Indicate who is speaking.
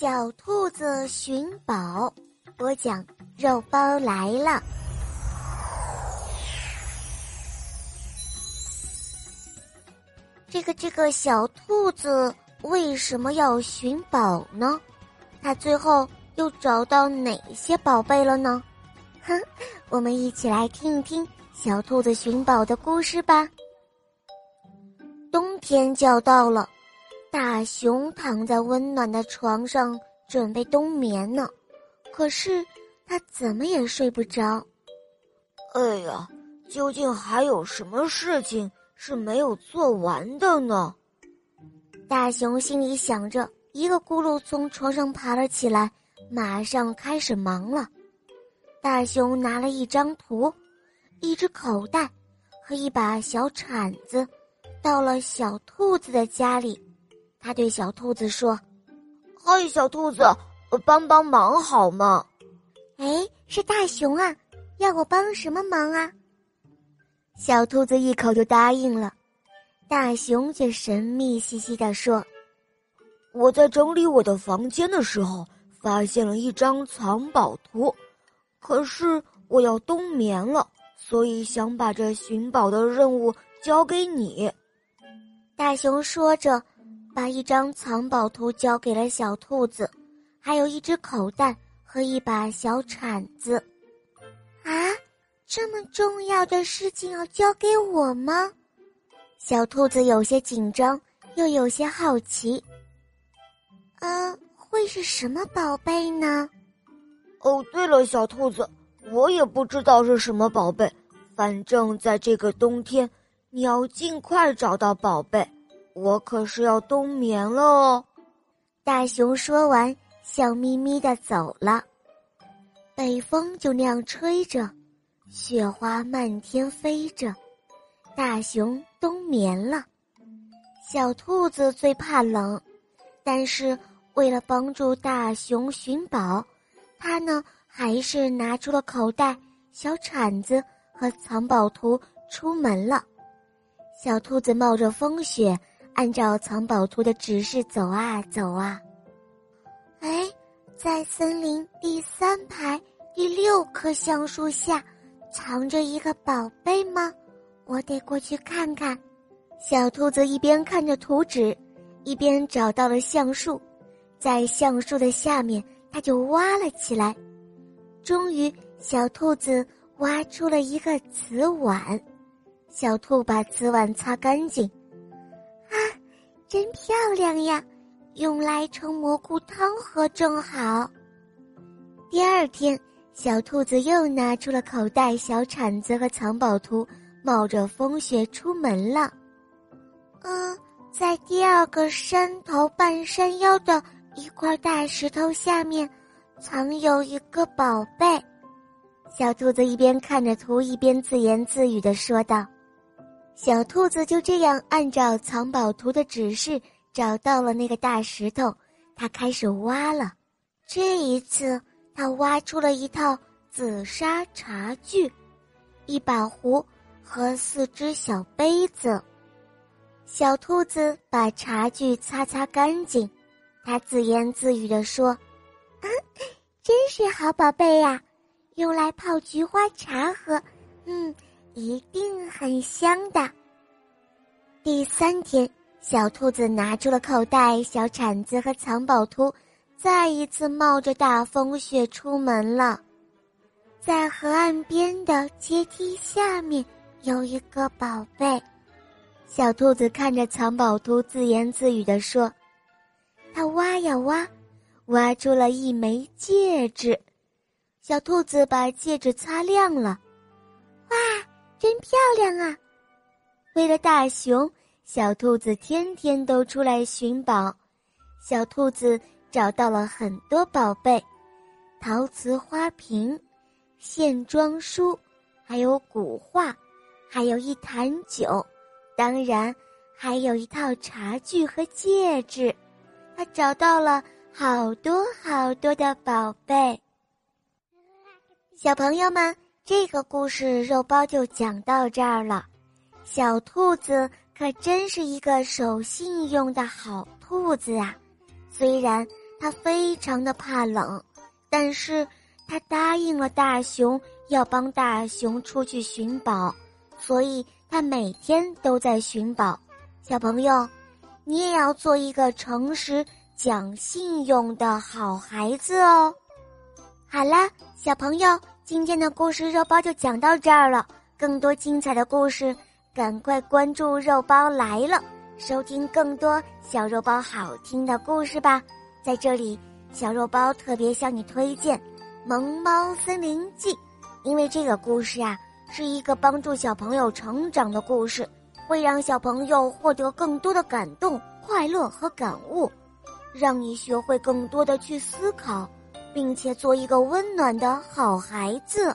Speaker 1: 小兔子寻宝，播讲肉包来了。这个这个小兔子为什么要寻宝呢？它最后又找到哪些宝贝了呢？哼，我们一起来听一听小兔子寻宝的故事吧。冬天就要到了。大熊躺在温暖的床上，准备冬眠呢。可是他怎么也睡不着。
Speaker 2: 哎呀，究竟还有什么事情是没有做完的呢？
Speaker 1: 大熊心里想着，一个咕噜从床上爬了起来，马上开始忙了。大熊拿了一张图、一只口袋和一把小铲子，到了小兔子的家里。他对小兔子说：“
Speaker 2: 嗨，小兔子，帮帮忙好吗？”“
Speaker 1: 哎，是大熊啊，要我帮什么忙啊？”小兔子一口就答应了。大熊却神秘兮兮的说：“
Speaker 2: 我在整理我的房间的时候，发现了一张藏宝图，可是我要冬眠了，所以想把这寻宝的任务交给你。”
Speaker 1: 大熊说着。把一张藏宝图交给了小兔子，还有一只口袋和一把小铲子。啊，这么重要的事情要交给我吗？小兔子有些紧张，又有些好奇。嗯，会是什么宝贝呢？
Speaker 2: 哦，对了，小兔子，我也不知道是什么宝贝，反正在这个冬天，你要尽快找到宝贝。我可是要冬眠了哦！
Speaker 1: 大熊说完，笑眯眯的走了。北风就那样吹着，雪花漫天飞着，大熊冬眠了。小兔子最怕冷，但是为了帮助大熊寻宝，它呢还是拿出了口袋、小铲子和藏宝图出门了。小兔子冒着风雪。按照藏宝图的指示走啊走啊，哎，在森林第三排第六棵橡树下，藏着一个宝贝吗？我得过去看看。小兔子一边看着图纸，一边找到了橡树，在橡树的下面，它就挖了起来。终于，小兔子挖出了一个瓷碗。小兔把瓷碗擦干净。真漂亮呀，用来盛蘑菇汤喝正好。第二天，小兔子又拿出了口袋、小铲子和藏宝图，冒着风雪出门了。嗯，在第二个山头半山腰的一块大石头下面，藏有一个宝贝。小兔子一边看着图，一边自言自语的说道。小兔子就这样按照藏宝图的指示找到了那个大石头，它开始挖了。这一次，它挖出了一套紫砂茶具，一把壶和四只小杯子。小兔子把茶具擦擦干净，它自言自语地说：“啊，真是好宝贝呀，用来泡菊花茶喝。”嗯。一定很香的。第三天，小兔子拿出了口袋、小铲子和藏宝图，再一次冒着大风雪出门了。在河岸边的阶梯下面有一个宝贝，小兔子看着藏宝图，自言自语地说：“它挖呀挖，挖出了一枚戒指。”小兔子把戒指擦亮了，真漂亮啊！为了大熊，小兔子天天都出来寻宝。小兔子找到了很多宝贝：陶瓷花瓶、线装书，还有古画，还有一坛酒，当然还有一套茶具和戒指。他找到了好多好多的宝贝。小朋友们。这个故事肉包就讲到这儿了，小兔子可真是一个守信用的好兔子啊！虽然它非常的怕冷，但是它答应了大熊要帮大熊出去寻宝，所以它每天都在寻宝。小朋友，你也要做一个诚实、讲信用的好孩子哦。好啦，小朋友，今天的故事肉包就讲到这儿了。更多精彩的故事，赶快关注“肉包来了”，收听更多小肉包好听的故事吧。在这里，小肉包特别向你推荐《萌猫森林记》，因为这个故事啊，是一个帮助小朋友成长的故事，会让小朋友获得更多的感动、快乐和感悟，让你学会更多的去思考，并且做一个温暖的好孩子。